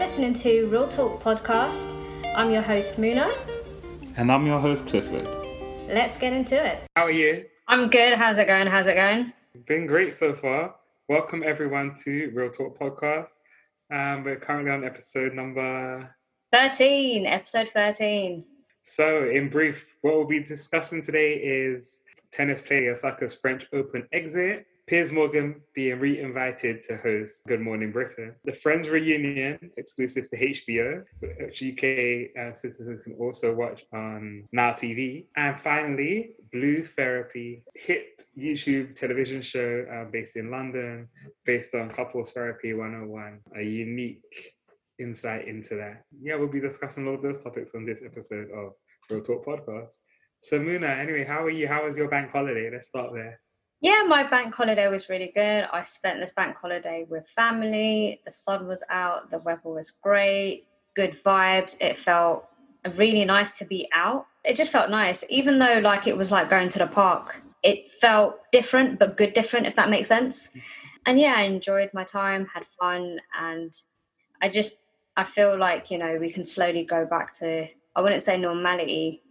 listening to Real Talk Podcast. I'm your host, Muna. And I'm your host, Clifford. Let's get into it. How are you? I'm good. How's it going? How's it going? Been great so far. Welcome everyone to Real Talk Podcast. Um, we're currently on episode number 13, episode 13. So, in brief, what we'll be discussing today is tennis player Osaka's French Open exit, Piers Morgan being re-invited to host Good Morning Britain, the Friends reunion exclusive to HBO, which UK uh, citizens can also watch on Now TV, and finally Blue Therapy, hit YouTube television show uh, based in London, based on Couples Therapy 101, a unique insight into that. Yeah, we'll be discussing all of those topics on this episode of Real Talk Podcast. So Muna, anyway, how are you? How was your bank holiday? Let's start there. Yeah, my bank holiday was really good. I spent this bank holiday with family. The sun was out, the weather was great, good vibes. It felt really nice to be out. It just felt nice, even though like it was like going to the park. It felt different, but good different, if that makes sense. And yeah, I enjoyed my time, had fun, and I just I feel like you know we can slowly go back to I wouldn't say normality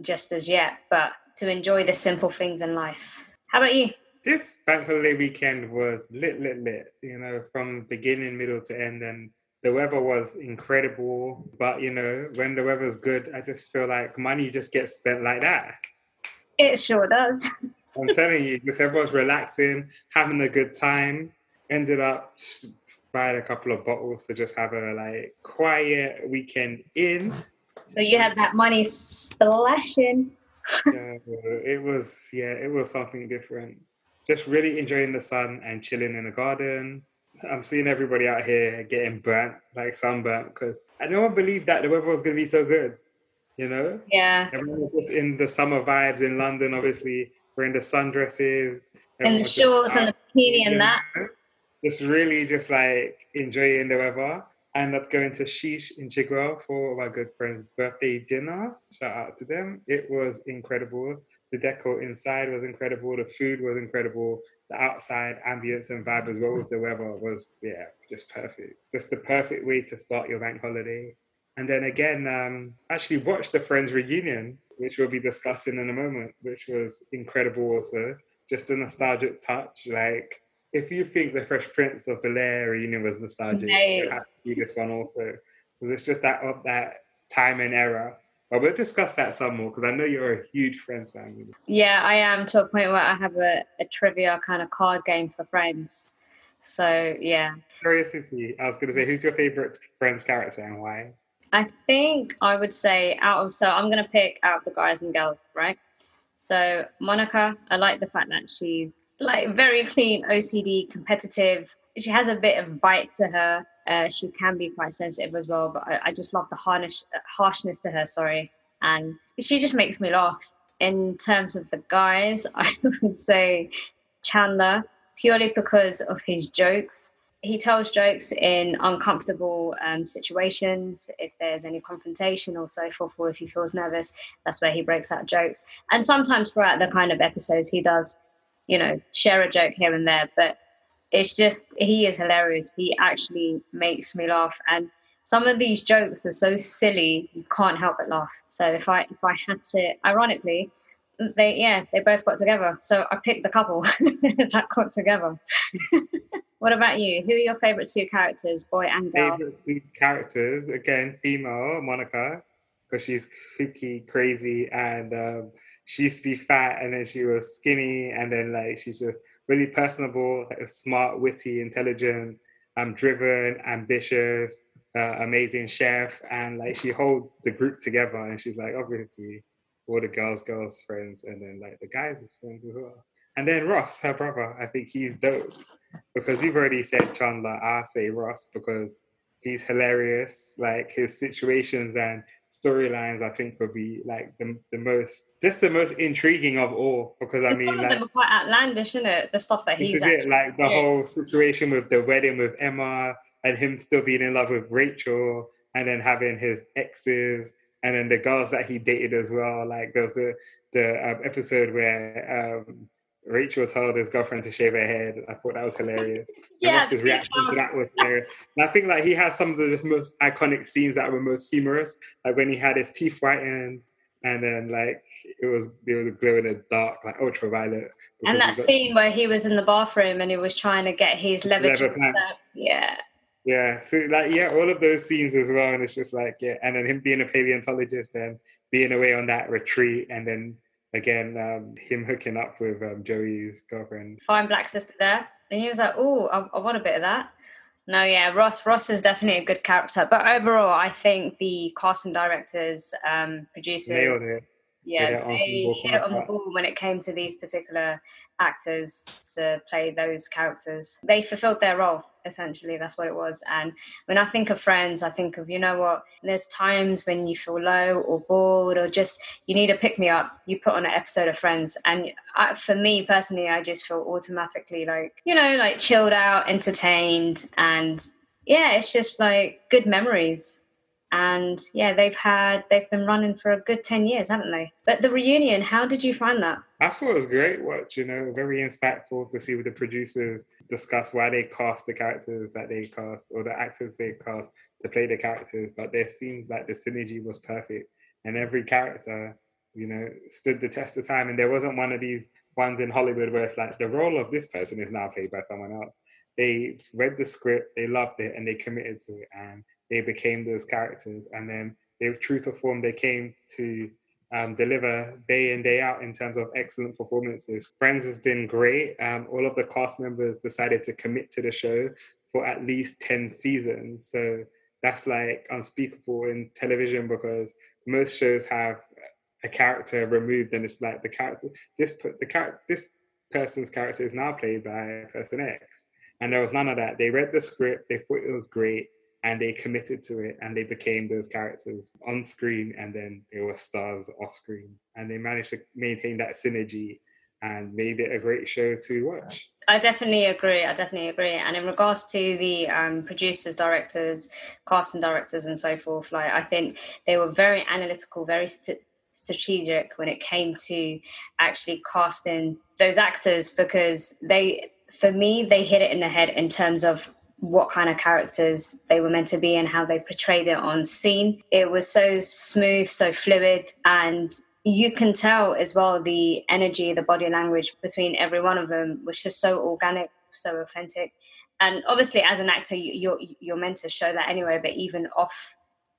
just as yet, but to enjoy the simple things in life. How about you? This bank holiday weekend was lit, lit, lit. You know, from beginning, middle to end, and the weather was incredible. But you know, when the weather's good, I just feel like money just gets spent like that. It sure does. I'm telling you, just everyone's relaxing, having a good time. Ended up buying a couple of bottles to just have a like quiet weekend in. So you had that money splashing yeah, it was yeah, it was something different. Just really enjoying the sun and chilling in the garden. I'm seeing everybody out here getting burnt, like sunburnt, because I one believed that the weather was going to be so good. You know? Yeah. Everyone was just in the summer vibes in London. Obviously, wearing the sundresses and the shorts and the bikini and that. Just really, just like enjoying the weather. I ended up going to Sheesh in Chigwell for my good friend's birthday dinner. Shout out to them. It was incredible. The decor inside was incredible. The food was incredible. The outside ambience and vibe as well with the weather was, yeah, just perfect. Just the perfect way to start your bank holiday. And then again, um, actually watched the Friends reunion, which we'll be discussing in a moment, which was incredible also. Just a nostalgic touch. Like if you think the Fresh Prince of Bel Air reunion was nostalgic, you have to see this one also because it's just that of that time and era. But we'll discuss that some more because I know you're a huge Friends fan. Yeah, I am to a point where I have a, a trivia kind of card game for Friends. So yeah. Curiosity. I was going to say, who's your favorite Friends character and why? I think I would say out of so I'm going to pick out of the guys and girls, right? So Monica, I like the fact that she's like very clean, OCD, competitive. She has a bit of bite to her. Uh, she can be quite sensitive as well, but I, I just love the harnish, harshness to her. Sorry, and she just makes me laugh. In terms of the guys, I would say Chandler purely because of his jokes. He tells jokes in uncomfortable um, situations. If there's any confrontation or so forth, or if he feels nervous, that's where he breaks out jokes. And sometimes throughout the kind of episodes, he does you know, share a joke here and there. But it's just, he is hilarious. He actually makes me laugh. And some of these jokes are so silly, you can't help but laugh. So if I, if I had to, ironically, they, yeah, they both got together. So I picked the couple that got together. what about you? Who are your favorite two characters, boy and girl? Characters, again, female, Monica, because she's kooky, crazy, and um, she used to be fat and then she was skinny and then like she's just really personable, like, smart, witty, intelligent, um, driven, ambitious, uh, amazing chef, and like she holds the group together. And she's like, obviously, all the girls, girls friends, and then like the guys friends as well. And then Ross, her brother, I think he's dope because you've already said Chandler. I say Ross because he's hilarious. Like his situations and storylines I think would be like the, the most just the most intriguing of all because I mean some like, of them are quite outlandish, isn't it? The stuff that he's actually, like the whole situation with the wedding with Emma and him still being in love with Rachel and then having his exes and then the girls that he dated as well. Like there was the the um, episode where um, Rachel told his girlfriend to shave her head. I thought that was hilarious. yeah, Ross's reaction to that was hilarious. And I think like he had some of the most iconic scenes that were most humorous, like when he had his teeth whitened and then like it was it was glow in the dark, like ultraviolet. And that got, scene where he was in the bathroom and he was trying to get his leather, leather yeah. Yeah, so like yeah, all of those scenes as well, and it's just like yeah, and then him being a paleontologist and being away on that retreat, and then again um, him hooking up with um, Joey's girlfriend. Fine black sister there, and he was like, "Oh, I, I want a bit of that." No, yeah, Ross. Ross is definitely a good character, but overall, I think the casting directors, um, producers, nailed it yeah, they hit it on the ball when it came to these particular actors to play those characters. They fulfilled their role, essentially. That's what it was. And when I think of Friends, I think of, you know what, there's times when you feel low or bored or just you need a pick me up. You put on an episode of Friends. And I, for me personally, I just feel automatically like, you know, like chilled out, entertained. And yeah, it's just like good memories and yeah they've had they've been running for a good 10 years haven't they? But the reunion how did you find that? I thought it was great watch you know very insightful to see with the producers discuss why they cast the characters that they cast or the actors they cast to play the characters but there seemed like the synergy was perfect. And every character you know stood the test of time. And there wasn't one of these ones in hollywood where it's like the role of this person is now played by someone else. They read the script they loved it and they committed to it. And they became those characters, and then they true to form. They came to um, deliver day in day out in terms of excellent performances. Friends has been great. Um, all of the cast members decided to commit to the show for at least ten seasons. So that's like unspeakable in television because most shows have a character removed, and it's like the character this put the character this person's character is now played by person X. And there was none of that. They read the script, they thought it was great, and they committed to it and they became those characters on screen and then they were stars off screen and they managed to maintain that synergy and made it a great show to watch. I definitely agree. I definitely agree. And in regards to the um, producers, directors, casting directors, and so forth, like I think they were very analytical, very st- strategic when it came to actually casting those actors because they, for me, they hit it in the head in terms of what kind of characters they were meant to be and how they portrayed it on scene. It was so smooth, so fluid, and you can tell as well the energy, the body language between every one of them was just so organic, so authentic. And obviously, as an actor, you're you're meant to show that anyway. But even off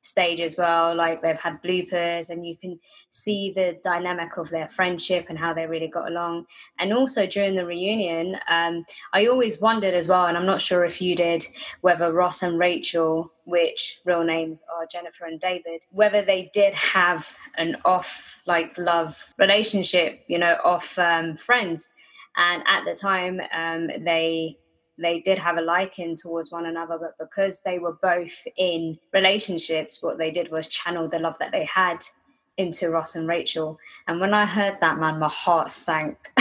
stage as well. Like they've had bloopers, and you can see the dynamic of their friendship and how they really got along. And also during the reunion, um, I always wondered as well, and I'm not sure if you did, whether Ross and Rachel, which real names are Jennifer and David, whether they did have an off like love relationship, you know, off um, friends. And at the time, um, they they did have a liking towards one another, but because they were both in relationships, what they did was channel the love that they had into Ross and Rachel. And when I heard that, man, my heart sank.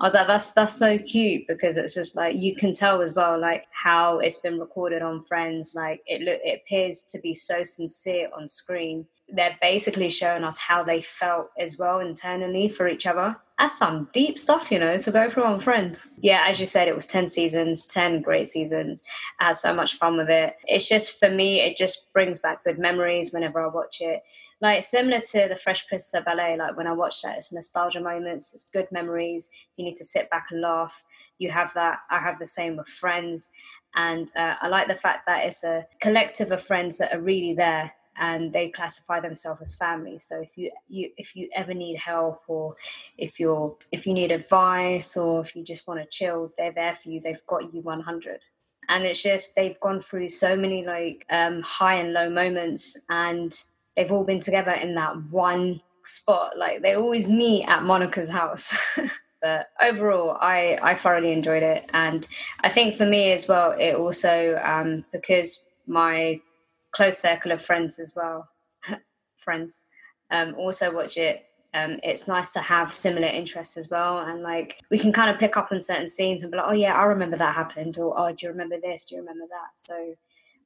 I was like, that's that's so cute because it's just like you can tell as well, like how it's been recorded on Friends. Like it look, it appears to be so sincere on screen. They're basically showing us how they felt as well internally for each other that's some deep stuff, you know, to go through on Friends. Yeah, as you said, it was 10 seasons, 10 great seasons. I had so much fun with it. It's just, for me, it just brings back good memories whenever I watch it. Like, similar to the Fresh Prince of Air, like when I watch that, it's nostalgia moments, it's good memories. You need to sit back and laugh. You have that. I have the same with Friends. And uh, I like the fact that it's a collective of friends that are really there and they classify themselves as family. So if you, you if you ever need help or if you're if you need advice or if you just want to chill they're there for you. They've got you 100 and it's just they've gone through so many like um, high and low moments and they've all been together in that one spot. Like they always meet at monica's house. But overall i i thoroughly enjoyed it. And i think for me as well it also um, because my close circle of friends as well. friends um, also watch it. Um, it's nice to have similar interests as well, and like we can kind of pick up on certain scenes and be like, "Oh yeah, I remember that happened," or "Oh, do you remember this? Do you remember that?" So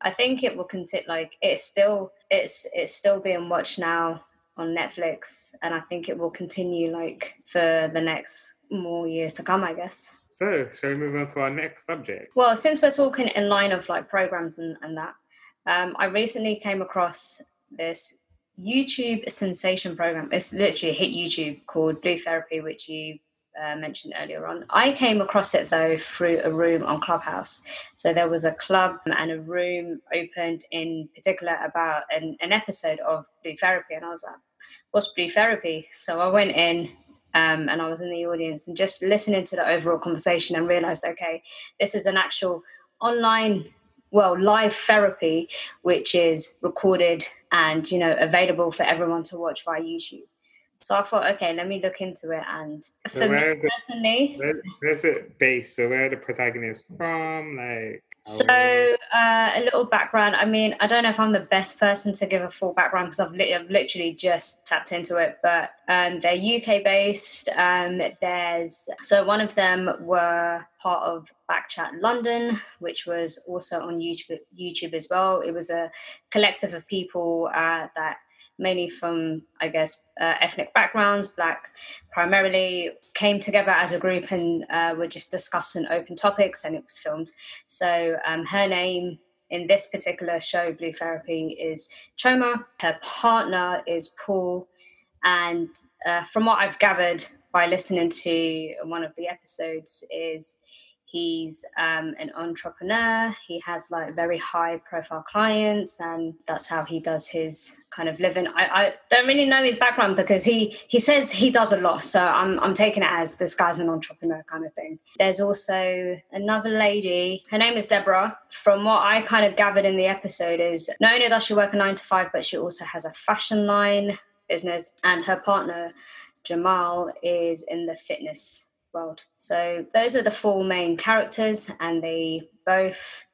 I think it will continue. Like it's still it's it's still being watched now on Netflix, and I think it will continue like for the next more years to come, I guess. So, shall we move on to our next subject? Well, since we're talking in line of like programs and, and that, um, I recently came across this YouTube sensation program. It's literally a hit YouTube called Blue Therapy, which you uh, mentioned earlier on. I came across it though through a room on Clubhouse. So there was a club and a room opened in particular about an, an episode of Blue Therapy, and I was like, "What's Blue Therapy?" So I went in. Um, and I was in the audience and just listening to the overall conversation and realized, okay, this is an actual online well live therapy which is recorded and you know available for everyone to watch via youtube so i thought okay let me look into it and So for me the- personally Where, where's it based? So, where are the protagonists from? Like, so uh, a little background. I mean i don't know if i'm the best person to give a full background because I've, li- I've literally just tapped into it but um, they're uk based um, there's so one of them were part of backchat london which was also on youtube, YouTube as well. It was a collective of people uh, that mainly from i guess uh, ethnic backgrounds black primarily came together as a group and uh, were just discussing open topics and it was filmed so um, her name in this particular show, Blue Therapy, is Chioma. Her partner is Paul. And uh, from what I've gathered by listening to one of the episodes, is he's um, an entrepreneur. He has like very high profile clients, and that's how he does his kind of living. I, I don't really know his background because he he says he does a lot, so I'm I'm taking it as this guy's an entrepreneur kind of thing. There's also another lady. Her name is Deborah. From what I kind of gathered in the episode, is not only does she work a nine to five, but she also has a fashion line business, and her partner Jamal is in the fitness world. So those are the four main characters, and they both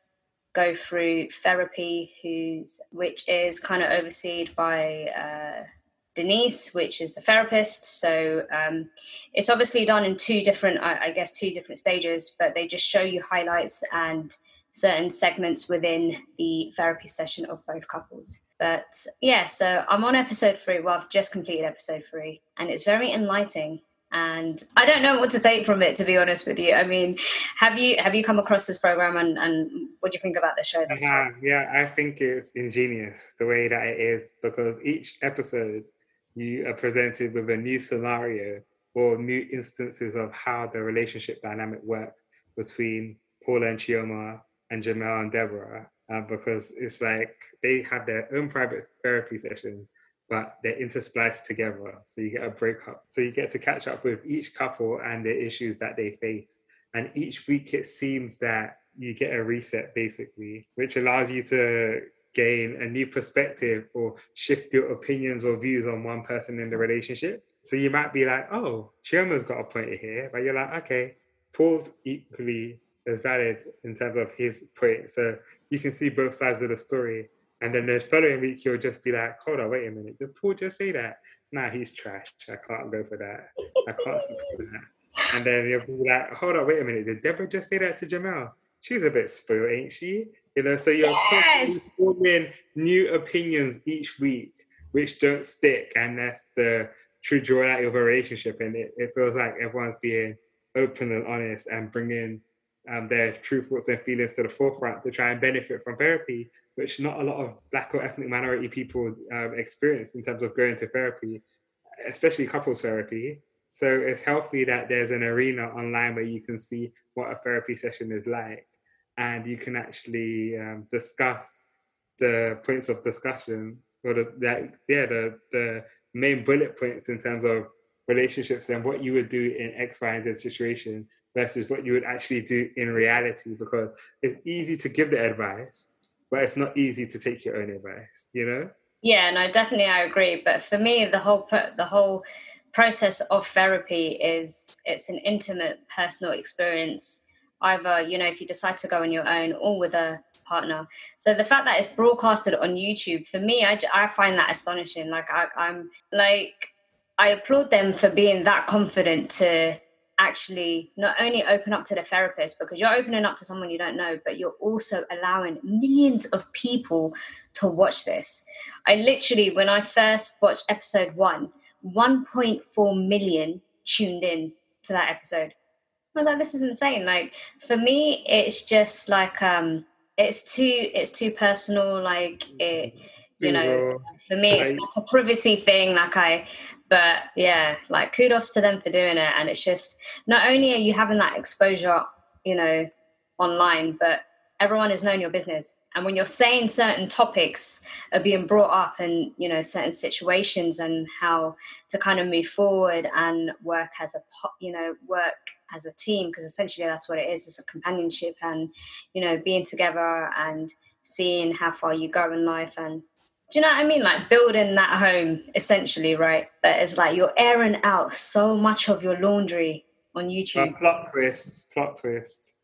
go through therapy, who's which is kind of overseen by uh, Denise, which is the therapist. So um, it's obviously done in two different, I, I guess, two different stages, but they just show you highlights and certain segments within the therapy session of both couples. But yeah, so I'm on episode three. Well, I've just completed episode three, and it's very enlightening and I don't know what to take from it to be honest with you. I mean, have you have you come across this program and, and what do you think about the show? Far? Uh-huh, yeah, I think it's ingenious the way that it is because each episode you are presented with a new scenario or new instances of how the relationship dynamic works between Paula and Chioma and Jamel and Deborah. Uh, because it's like they have their own private therapy sessions, but they're interspliced together. So you get a breakup. So you get to catch up with each couple and the issues that they face. And each week it seems that you get a reset basically, which allows you to gain a new perspective or shift your opinions or views on one person in the relationship. So you might be like, oh, Chioma's got a point here, but you're like, okay, Paul's equally as valid in terms of his point. So you can see both sides of the story. And then the following week, you'll just be like, hold on, wait a minute. Did Paul just say that? Nah, he's trash. I can't go for that. I can't support that. And then you'll be like, hold on, wait a minute. Did Deborah just say that to Jamel? She's a bit spoiled, ain't she? You know, so you're Yes. constantly forming new opinions each week, which don't stick. And that's the true joy out of a relationship. And it, it feels like everyone's being open and honest and bringing um, their true thoughts and feelings to the forefront to try and benefit from therapy, which not a lot of black or ethnic minority people um, experience in terms of going to therapy, especially couples therapy. So it's healthy that there's an arena online where you can see what a therapy session is like, and you can actually um, discuss the points of discussion or the that yeah the the main bullet points in terms of relationships and what you would do in X, Y, and Z situation versus what you would actually do in reality because it's easy to give the advice, but it's not easy to take your own advice, you know? Yeah, no, definitely, I agree. But for me, the whole the whole process of therapy is it's an intimate, personal experience. Either you know, if you decide to go on your own or with a partner. So the fact that it's broadcasted on YouTube for me, I, I find that astonishing. Like I, I'm like I applaud them for being that confident to actually not only open up to the therapist because you're opening up to someone you don't know, but you're also allowing millions of people to watch this. I literally, when I first watched episode one, 1.4 million tuned in to that episode. I was like, this is insane. Like for me, it's just like um it's too it's too personal. Like it you know, for me it's like a privacy thing. Like I but yeah, like kudos to them for doing it. And it's just not only are you having that exposure, you know, online, but everyone is knowing your business. And when you're saying certain topics are being brought up and, you know, certain situations and how to kind of move forward and work as a, you know, work as a team, because essentially that's what it is. It's a companionship and, you know, being together and seeing how far you go in life and do you know what I mean? Like building that home, essentially, right? But it's like you're airing out so much of your laundry on YouTube. Uh, plot twists, plot twists.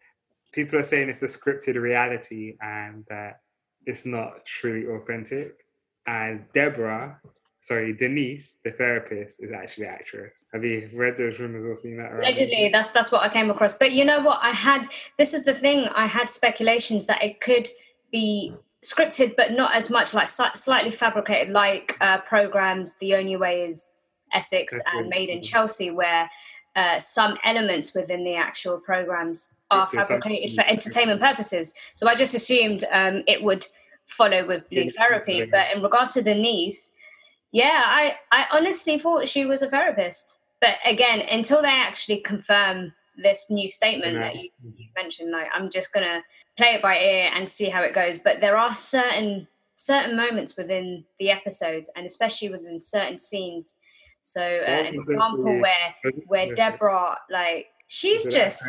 People are saying it's a scripted reality and that it's not truly authentic. And Deborah, sorry, Denise, the therapist, is actually actress. Have you read those rumors or seen that? Allegedly, that's that's what I came across. But you know what? I had this is the thing. I had speculations that it could be scripted, but not as much like slightly fabricated, like uh, programs. The only way is Essex and Made in Chelsea, where uh, some elements within the actual programs are fabricated for entertainment purposes. So I just assumed um, it would follow with Blue Therapy. But in regards to Denise, yeah, I, I honestly thought she was a therapist. But again, until they actually confirm this new statement that you, you mentioned, like I'm just gonna play it by ear and see how it goes. But there are certain certain moments within the episodes, and especially within certain scenes. So, uh, an example where where Deborah like she's just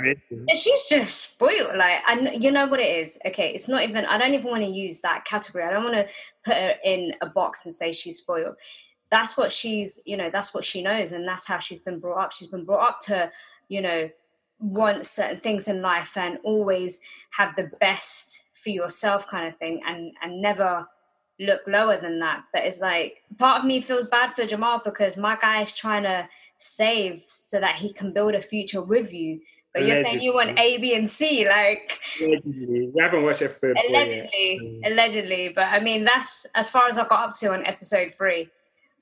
she's just spoiled like and you know what it is? Okay it's not even i don't even want to use that category. I don't want to put her in a box and say she's spoiled. That's what she's you know that's what she knows and that's how she's been brought up. She's been brought up to you know want certain things in life and always have the best for yourself kind of thing and and never look lower than that. But it's like part of me feels bad for jamal because my guy is trying to save so that he can build a future with you. But allegedly. you're saying you want a b and c like allegedly. we haven't watched episode allegedly. Allegedly. But i mean that's as far as i got up to on episode three.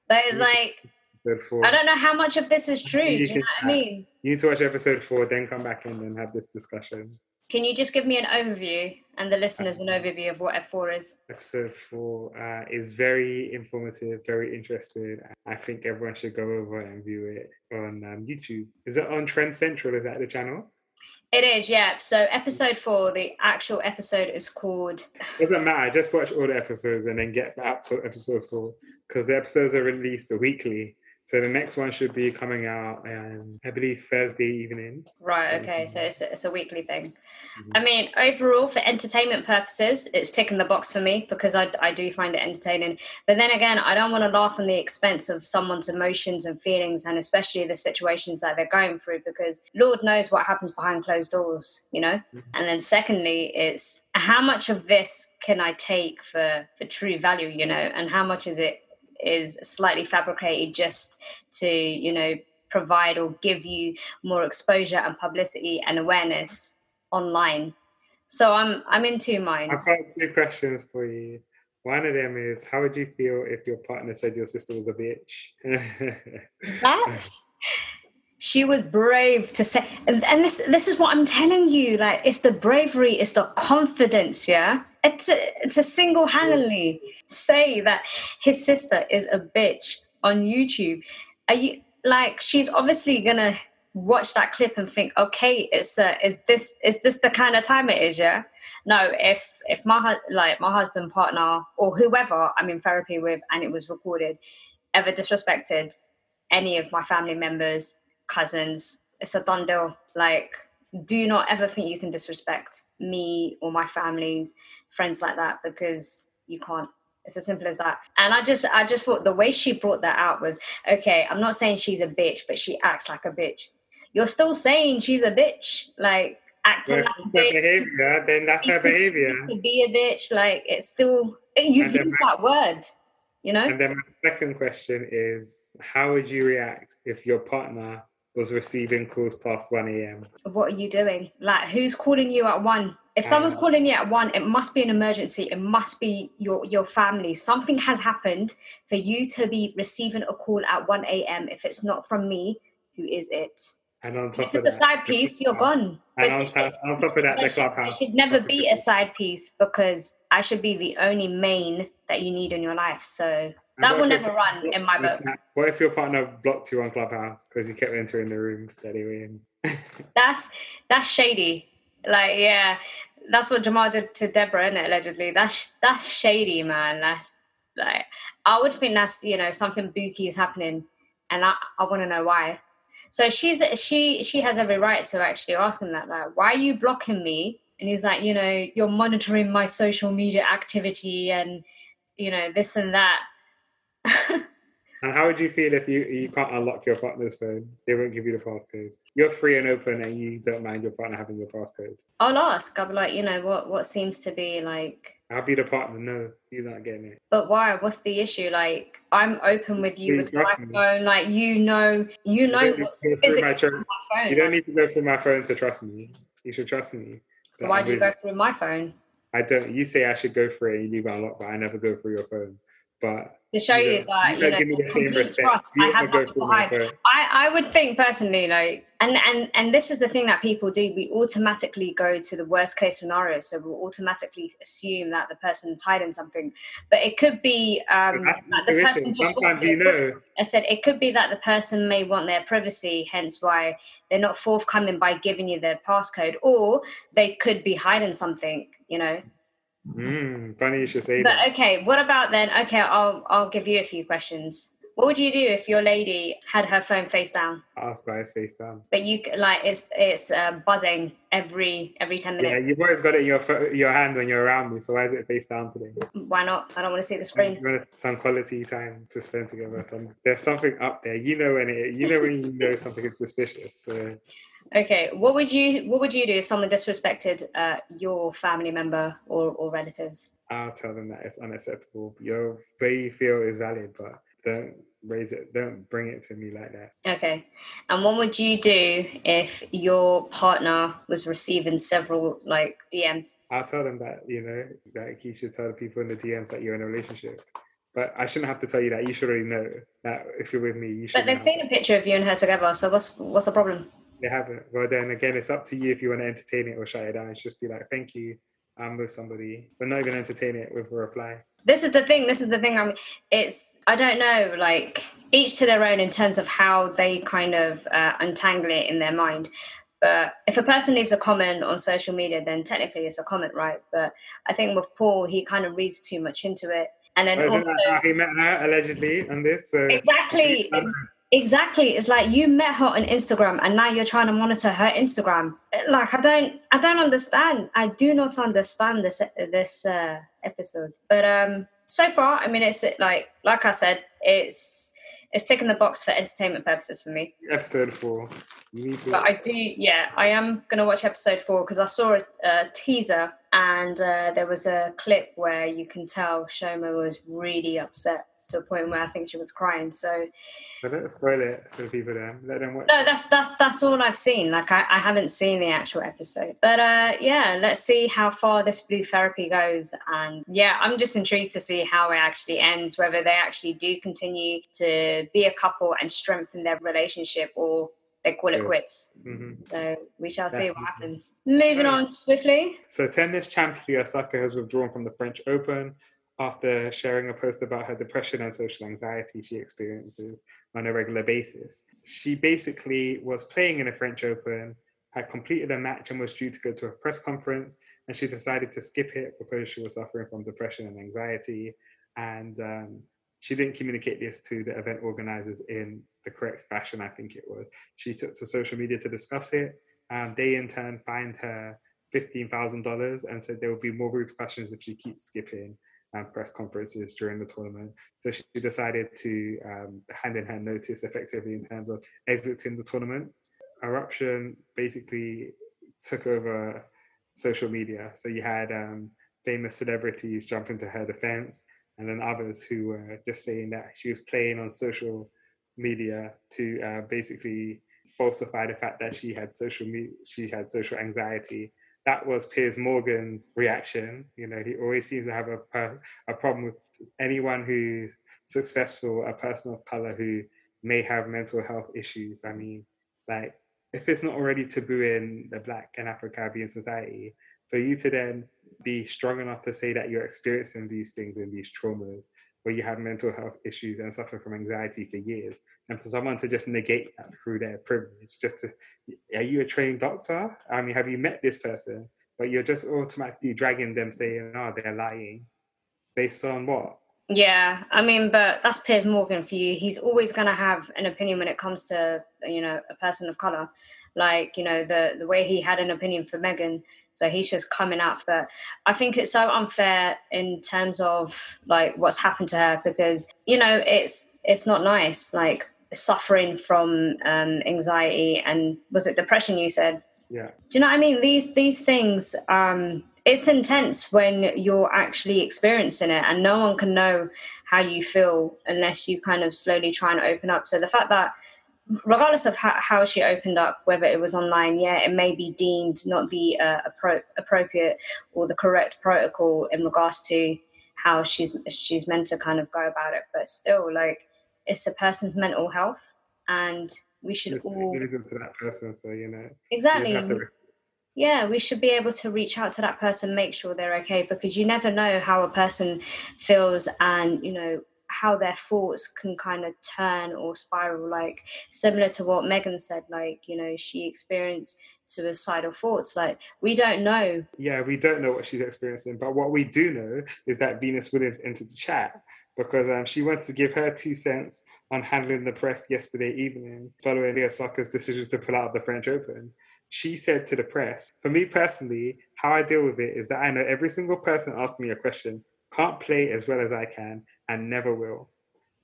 But it's like I don't know how much of this is true. Do you know what I mean? You need to watch episode four, then come back in and have this discussion. Can you just give me an overview and the listeners an overview of what F4 is? Episode four uh, is very informative, very interesting. I think everyone should go over and view it on um, YouTube. Is it on Trend Central? Is that the channel? It is, yeah. So episode four, the actual episode is called. Doesn't matter. Just watch all the episodes and then get back to episode four because the episodes are released weekly. So the next one should be coming out, um, I believe, Thursday evening. Right. Okay. So it's a, it's a weekly thing. Mm-hmm. I mean, overall, for entertainment purposes, it's ticking the box for me because I, I do find it entertaining. But then again, I don't want to laugh on the expense of someone's emotions and feelings, and especially the situations that they're going through, because Lord knows what happens behind closed doors, you know. Mm-hmm. And then secondly, it's how much of this can I take for for true value, you know, and how much is it is slightly fabricated just to you know provide or give you more exposure and publicity and awareness online. So i'm i'm in two minds. I've got two questions for you. One of them is how would you feel if your partner said your sister was a bitch? That she was brave to say and this this is what i'm telling you like it's the bravery it's the confidence yeah it's a, a single-handedly say that his sister is a bitch on youtube are you like she's obviously gonna watch that clip and think okay it's uh, is this is this the kind of time it is yeah no if if my like my husband partner or whoever i'm in therapy with and it was recorded ever disrespected any of my family members cousins. It's a done deal. Like, do not ever think you can disrespect me or my family's friends like that because you can't. It's as simple as that. And I just, I just thought the way she brought that out was okay. I'm not saying she's a bitch, but she acts like a bitch. You're still saying she's a bitch, like acting well, like bitch. behavior. Then that's her behavior. To be a bitch, like it's still you've used that word you know and then my second question is how would you react if your partner was receiving calls past 1 a.m. What are you doing? Like, who's calling you at one? If someone's Um, calling you at one, it must be an emergency. It must be your your family. Something has happened for you to be receiving a call at one a.m. If it's not from me, who is it? And on If top it's of a side piece, you're gone. And on, top, on top of that, the should, it clubhouse. should never be a side piece because I should be the only main that you need in your life. So And that will never partner run in my book. What if your partner blocked you on Clubhouse because you kept entering the rooms that they in? That's that's shady. Like yeah, that's what Jamal did to Deborah, is Allegedly, that's that's shady, man. That's like I would think that's you know something booky is happening, and I I want to know why. So she's she she has every right to actually ask him that. Like, why are you blocking me? And he's like, you know, you're monitoring my social media activity and you know this and that. And how would you feel if you, you can't unlock your partner's phone? They won't give you the passcode. You're free and open and you don't mind your partner having your passcode. I'll ask. I'll be like, you know, what what seems to be like I'll be the partner. No, you're not getting it. But why? What's the issue? Like, I'm open with you You with my me. phone. Like, you know, you know what's physically my my phone. You don't need to go through my phone to trust me. You should trust me. So why do you go through my phone I don't. You say I should go for it you leave it unlocked, but I never go through your phone. But to show you you that you you know give me the same complete respect. trust. I have nothing behind. phone. I I would think personally, like, and and and this is the thing that people do. We automatically go to the worst case scenario, so we'll automatically assume that the person's hiding something. But it could be um, that the person just wants Sometimes to you know. I said it could be that the person may want their privacy, hence why they're not forthcoming by giving you their passcode, or they could be hiding something, you know. Mm, funny you should say But that. okay, what about then? Okay, I'll I'll give you a few questions. What would you do if your lady had her phone face down, Ask guys face down. but you like it's it's uh, buzzing every every ten minutes. Yeah, you've always got it in your pho- your hand when you're around me. So why is it face down today? Why not? I don't want to see the screen. You want some quality time to spend together. Some there's something up there. You know when it. You know when you know something is suspicious. So Okay, what would you what would you do if someone disrespected uh, your family member or, or relatives? I'll tell them that it's unacceptable. Your way you feel is valid, but don't raise it. Don't bring it to me like that. Okay. And what would you do if your partner was receiving several like DMs? I'll tell them that you know that you should tell the people in the DMs that you're in a relationship. But I shouldn't have to tell you that. You should already know that if you're with me, you should. But they've seen a picture of you and her together, so what's what's the problem? They haven't. Well, then again, it's up to you if you want to entertain it or shut it down. It's just be like, thank you, I'm with somebody, but not even entertain it with a reply. This is the thing, this is the thing. I mean it's I don't know, like each to their own in terms of how they kind of uh, untangle it in their mind. But if a person leaves a comment on social media, then technically it's a comment, right? But I think with Paul, he kind of reads too much into it. And then isn't also he met her allegedly on this? So exactly ex- exactly. It's like you met her on instagram and now you're trying to monitor her instagram. Like i don't i don't understand. I do not understand this this uh, episode. But um so far i mean it's like like i said it's it's ticking the box for entertainment purposes for me. Episode four. You need to. but i do yeah i am gonna watch episode four because i saw a, a teaser and uh, there was a clip where you can tell chioma was really upset to a point where i think she was crying so But don't spoil it for the people there. Let them watch. No, that's that's that's all I've seen. Like I, I haven't seen the actual episode. But uh yeah, let's see how far this blue therapy goes. And yeah, I'm just intrigued to see how it actually ends, whether they actually do continue to be a couple and strengthen their relationship or they call it Yeah. quits. hmm So we shall see what happens. Moving Right. on swiftly. So tennis champion Osaka has withdrawn from the French Open after sharing a post about her depression and social anxiety she experiences on a regular basis. She basically was playing in a French Open, had completed a match and was due to go to a press conference, and she decided to skip it because she was suffering from depression and anxiety. And um, she didn't communicate this to the event organizers in the correct fashion, I think it was. She took to social media to discuss it. and they in turn fined her $15,000 and said there will be more repercussions if she keeps skipping um, press conferences during the tournament. So she decided to um, hand in her notice effectively in terms of exiting the tournament. Eruption basically took over social media. So you had um, famous celebrities jumping to her defense, and then others who were just saying that she was playing on social media to uh, basically falsify the fact that she had social me- she had social anxiety. That was Piers Morgan's reaction. You know, he always seems to have a a problem with anyone who's successful, a person of color who may have mental health issues. I mean, like if it's not already taboo in the Black and Afro Caribbean society, for you to then be strong enough to say that you're experiencing these things and these traumas where you have mental health issues and suffer from anxiety for years, and for someone to just negate that through their privilege, just to, are you a trained doctor? I mean, have you met this person? But you're just automatically dragging them saying, oh, they're lying. Based on what? Yeah, I mean, but that's Piers Morgan for you. He's always going to have an opinion when it comes to, you know, a person of color. Like, you know, the the way he had an opinion for Meghan. so he's just coming out for that. I think it's so unfair in terms of like what's happened to her because you know it's it's not nice. Like suffering from um, anxiety and was it depression? You said. Yeah. Do you know what I mean? These these things. Um, it's intense when you're actually experiencing it, and no one can know how you feel unless you kind of slowly try and open up. So the fact that regardless of how, how, she opened up, whether it was online, yeah, it may be deemed not the uh, appro- appropriate or the correct protocol in regards to how she's she's meant to kind of go about it. But still, like, it's a person's mental health, and we should it's all to that person. So you know, exactly. You yeah, we should be able to reach out to that person, make sure they're okay, because you never know how a person feels and, you know, how their thoughts can kind of turn or spiral like similar to what meghan said like you know she experienced suicidal thoughts like we don't know yeah we don't know what she's experiencing but what we do know is that venus williams entered the chat because um, she wanted to give her two cents on handling the press yesterday evening following Naomi Osaka's decision to pull out of the French Open. She said to the press, For me personally, how I deal with it is that I know every single person asking me a question can't play as well as I can and never will.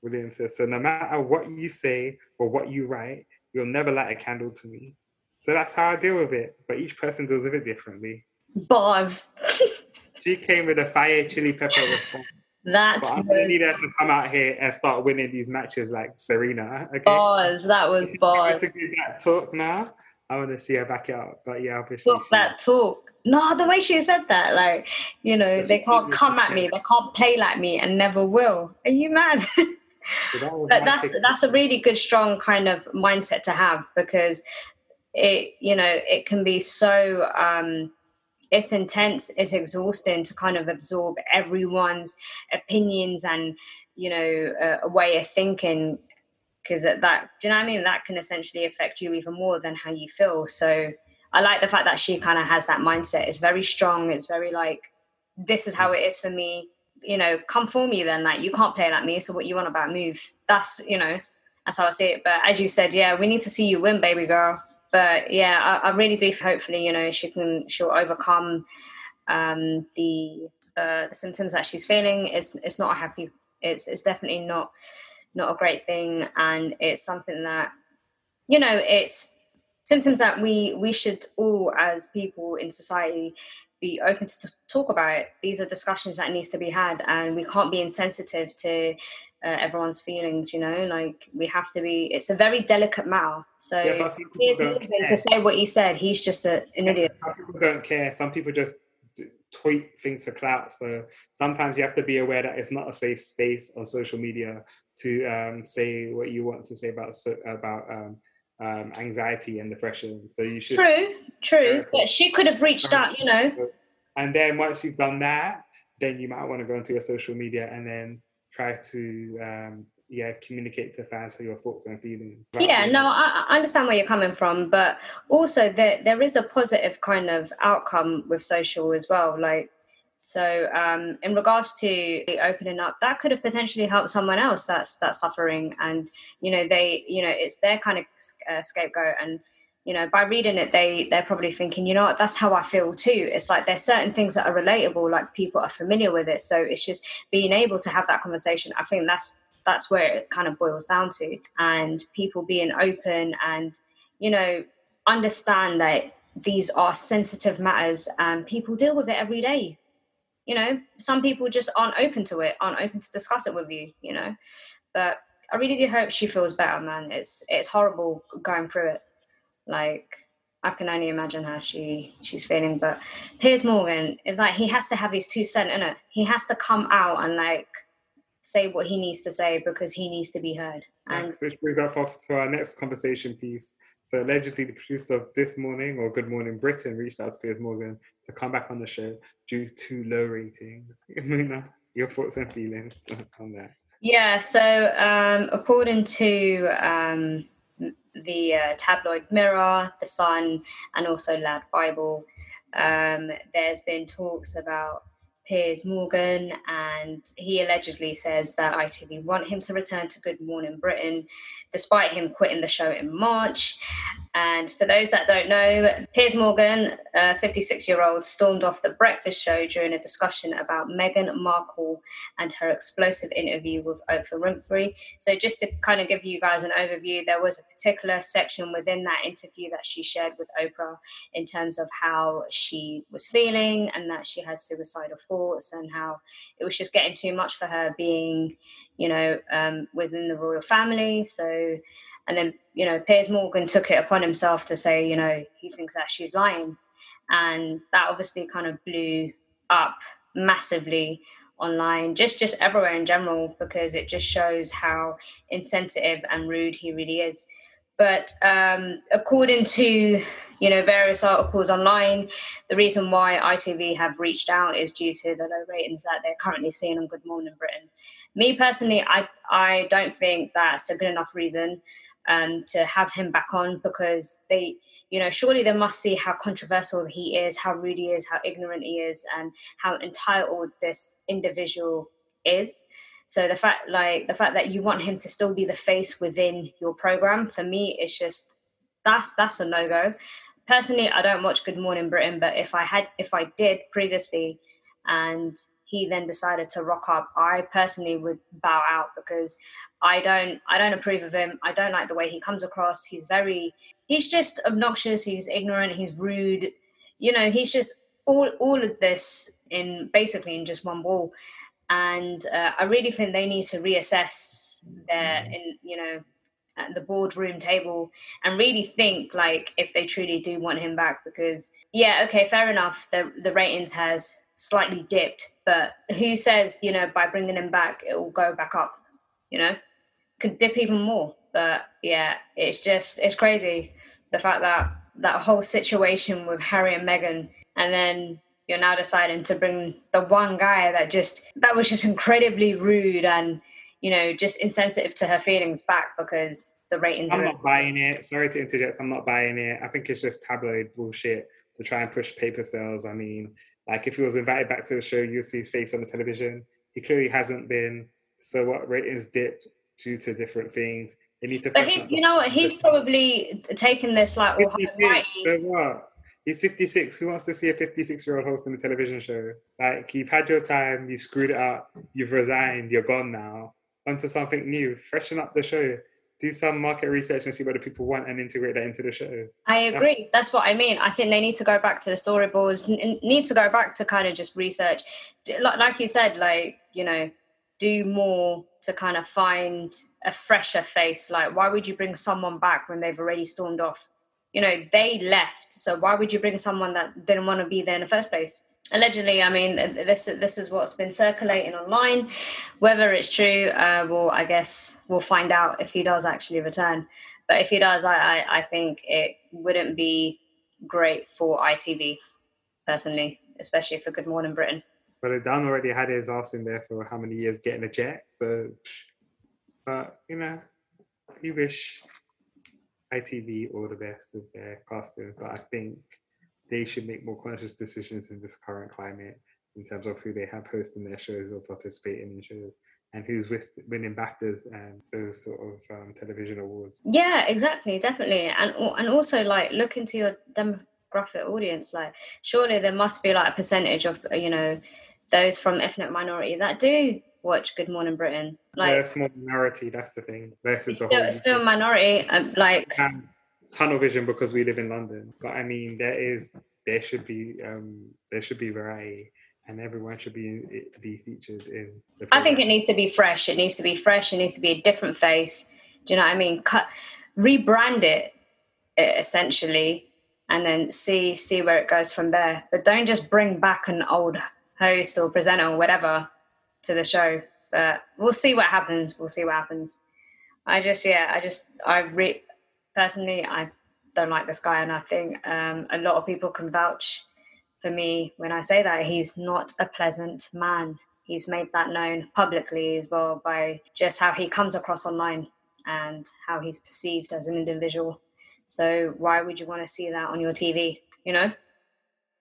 William says, So no matter what you say or what you write, you'll never light a candle to me. So that's how I deal with it. But each person deals with it differently. Bars. she came with a fire chili pepper response. That but I'm was... need her to come out here and start winning these matches like Serena. Okay? Bars. That was bars. to give that talk now. I want to see her back out. But yeah, obviously. Talk she... that talk no, the way she said that, like, you know, they can't come at me, they can't play like me, and never will. Are you mad? but that's that's a really good, strong kind of mindset to have because it, you know, it can be so. um it's intense it's exhausting to kind of absorb everyone's opinions and you know a, a way of thinking because that do you know what i mean that can essentially affect you even more than how you feel so I like the fact that she kind of has that mindset. It's very strong. It's very like, this is how it is for me. You know, come for me then. Like, you can't play like me. So what you want about move? That's, you know, that's how I see it. But as you said, yeah, we need to see you win, baby girl. But yeah, I, I really do. Hopefully, you know, she can, she'll overcome um, the, uh, the symptoms that she's feeling. It's, it's not a happy, it's, it's definitely not, not a great thing. And it's something that, you know, it's, symptoms that we we should all as people in society be open to talk about. These are discussions that needs to be had and we can't be insensitive to uh, everyone's feelings you know? Like we have to be it's a very delicate matter. So yeah, he's moving to say what he said. He's just a, an idiot. some people don't care. Some people just tweet things for clout. So sometimes you have to be aware that it's not a safe space on social media to um, say what you want to say about about um, um, anxiety and depression. So you should true, true. But she could have reached out, you know. And then once you've done that, then you might want to go into your social media and then try to um, yeah communicate to fans your thoughts and feelings. Yeah, no, I, I, understand where you're coming from, but also there there is a positive kind of outcome with social as well. Like so, um, in regards to opening up, that could have potentially helped someone else that's that's suffering, and you know, they, you know, it's their kind of uh, scapegoat, and you know, by reading it, they they're probably thinking, you know, what, that's how I feel too. It's like there's certain things that are relatable, like people are familiar with it, so it's just being able to have that conversation. I think that's that's where it kind of boils down to, and people being open and you know understand that these are sensitive matters and people deal with it every day you know some people just aren't open to it aren't open to discuss it with you you know but i really do hope she feels better man it's it's horrible going through it Like I can only imagine how she she's feeling. But Piers Morgan is like he has to have his two cent in it. He has to come out and like say what he needs to say because he needs to be heard. And which brings us to our next conversation piece. So allegedly, the producer of This Morning or Good Morning Britain reached out to Piers Morgan to come back on the show due to low ratings. Mina, your thoughts and feelings on that? Yeah. So um, according to um, the uh, tabloid Mirror, The Sun, and also Lad Bible, um, there's been talks about Piers Morgan, and he allegedly says that ITV want him to return to Good Morning Britain, despite him quitting the show in March. And for those that don't know, Piers Morgan, a 56 year old, stormed off the breakfast show during a discussion about Meghan Markle and her explosive interview with Oprah Winfrey. So, just to kind of give you guys an overview, there was a particular section within that interview that she shared with Oprah in terms of how she was feeling and that she had suicidal thoughts and how it was just getting too much for her being, you know, um, within the royal family. So, and then, you know, Piers Morgan took it upon himself to say, you know, he thinks that she's lying. And that obviously kind of blew up massively online, just just everywhere in general, because it just shows how insensitive and rude he really is. But um, according to you know various articles online, the reason why ITV have reached out is due to the low ratings that they're currently seeing on Good Morning Britain. Me personally, I I don't think that's a good enough reason um, to have him back on because they, you know, surely they must see how controversial he is, how rude he is, how ignorant he is, and how entitled this individual is. So the fact, like the fact that you want him to still be the face within your program, for me, it's just that's that's a no go. Personally, I don't watch Good Morning Britain, but if I had, if I did previously, and he then decided to rock up, I personally would bow out because I don't I don't approve of him. I don't like the way he comes across. He's very he's just obnoxious, he's ignorant, he's rude. You know, he's just all all of this in basically in just one ball. And uh, I really think they need to reassess their mm. in you know at the boardroom table and really think like if they truly do want him back because yeah okay fair enough the the ratings has slightly dipped but who says you know by bringing him back it will go back up you know could dip even more. But yeah, it's just it's crazy the fact that that whole situation with Harry and Meghan, and then you're now deciding to bring the one guy that just that was just incredibly rude and you know just insensitive to her feelings back because the ratings. Are I'm not buying it. Sorry to interject. I'm not buying it. I think it's just tabloid bullshit to try and push paper sales. I mean, like if he was invited back to the show, you'd see his face on the television. He clearly hasn't been. So what ratings dipped due to different things. They need to. But he's, you know, he's probably taken this like all So what? He's 56. Who wants to see a 56 year old hosting a television show? Like, you've had your time, you've screwed it up, you've resigned, you're gone now. Onto something new. Freshen up the show. Do some market research and see what the people want and integrate that into the show. I agree. That's, That's what I mean. I think they need to go back to the storyboards, need to go back to kind of just research. Like you said, like, you know, do more to kind of find a fresher face. Like, why would you bring someone back when they've already stormed off? You know, they left. So why would you bring someone that didn't want to be there in the first place? Allegedly, I mean, this this is what's been circulating online. Whether it's true, uh, well, I guess we'll find out if he does actually return. But if he does, I, I, I think it wouldn't be great for ITV, personally, especially for Good Morning Britain. But Dan already had his ass in there for how many years getting a jet. So, but you know, we wish ITV all the best with their casting. But I think they should make more conscious decisions in this current climate in terms of who they have hosting their shows or participating in shows and who's with winning BAFTAs and those sort of um, television awards. Yeah, exactly, definitely, and and also like look into your demographic audience. Like, surely there must be like a percentage of you know those from ethnic minority that do watch Good Morning Britain. Like, yeah, small minority. That's the thing. Versus still, still a minority. Um, like tunnel vision because we live in London. But I mean, there is there should be um there should be variety. And everyone should be be featured in. I think it needs to be fresh. It needs to be fresh. It needs to be a different face. Do you know what I mean? Cut, rebrand it it essentially and then see see where it goes from there. But don't just bring back an old host or presenter or whatever to the show. But we'll see what happens. We'll see what happens. I just yeah, I just I re- personally I don't like this guy, and I think um, a lot of people can vouch for me when I say that he's not a pleasant man. He's made that known publicly as well by just how he comes across online and how he's perceived as an individual. So why would you want to see that on your TV? You know?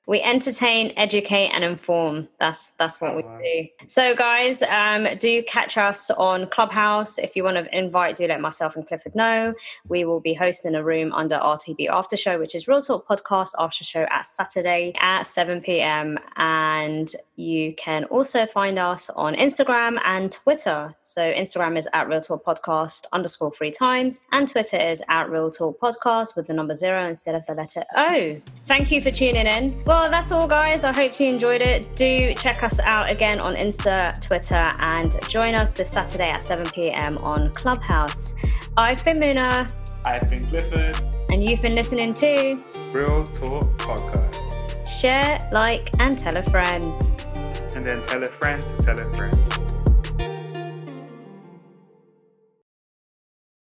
We entertain, educate, and inform. That's that's what we do. So, guys, um, do catch us on Clubhouse. If you want to invite, do let myself and Clifford know. We will be hosting a room under RTP After Show, which is Real Talk Podcast After Show at Saturday at 7 p.m. And you can also find us on Instagram and Twitter. So, Instagram is at Real Talk Podcast underscore three times, and Twitter is at Real Talk Podcast with the number zero instead of the letter O. Thank you for tuning in. Well, well, that's all, guys. I hope you enjoyed it. Do check us out again on Insta, Twitter, and join us this Saturday at 7 p.m. on Clubhouse. I've been Muna. I've been Clifford. And you've been listening to Real Talk Podcast. Share, like, and tell a friend. And then tell a friend to tell a friend.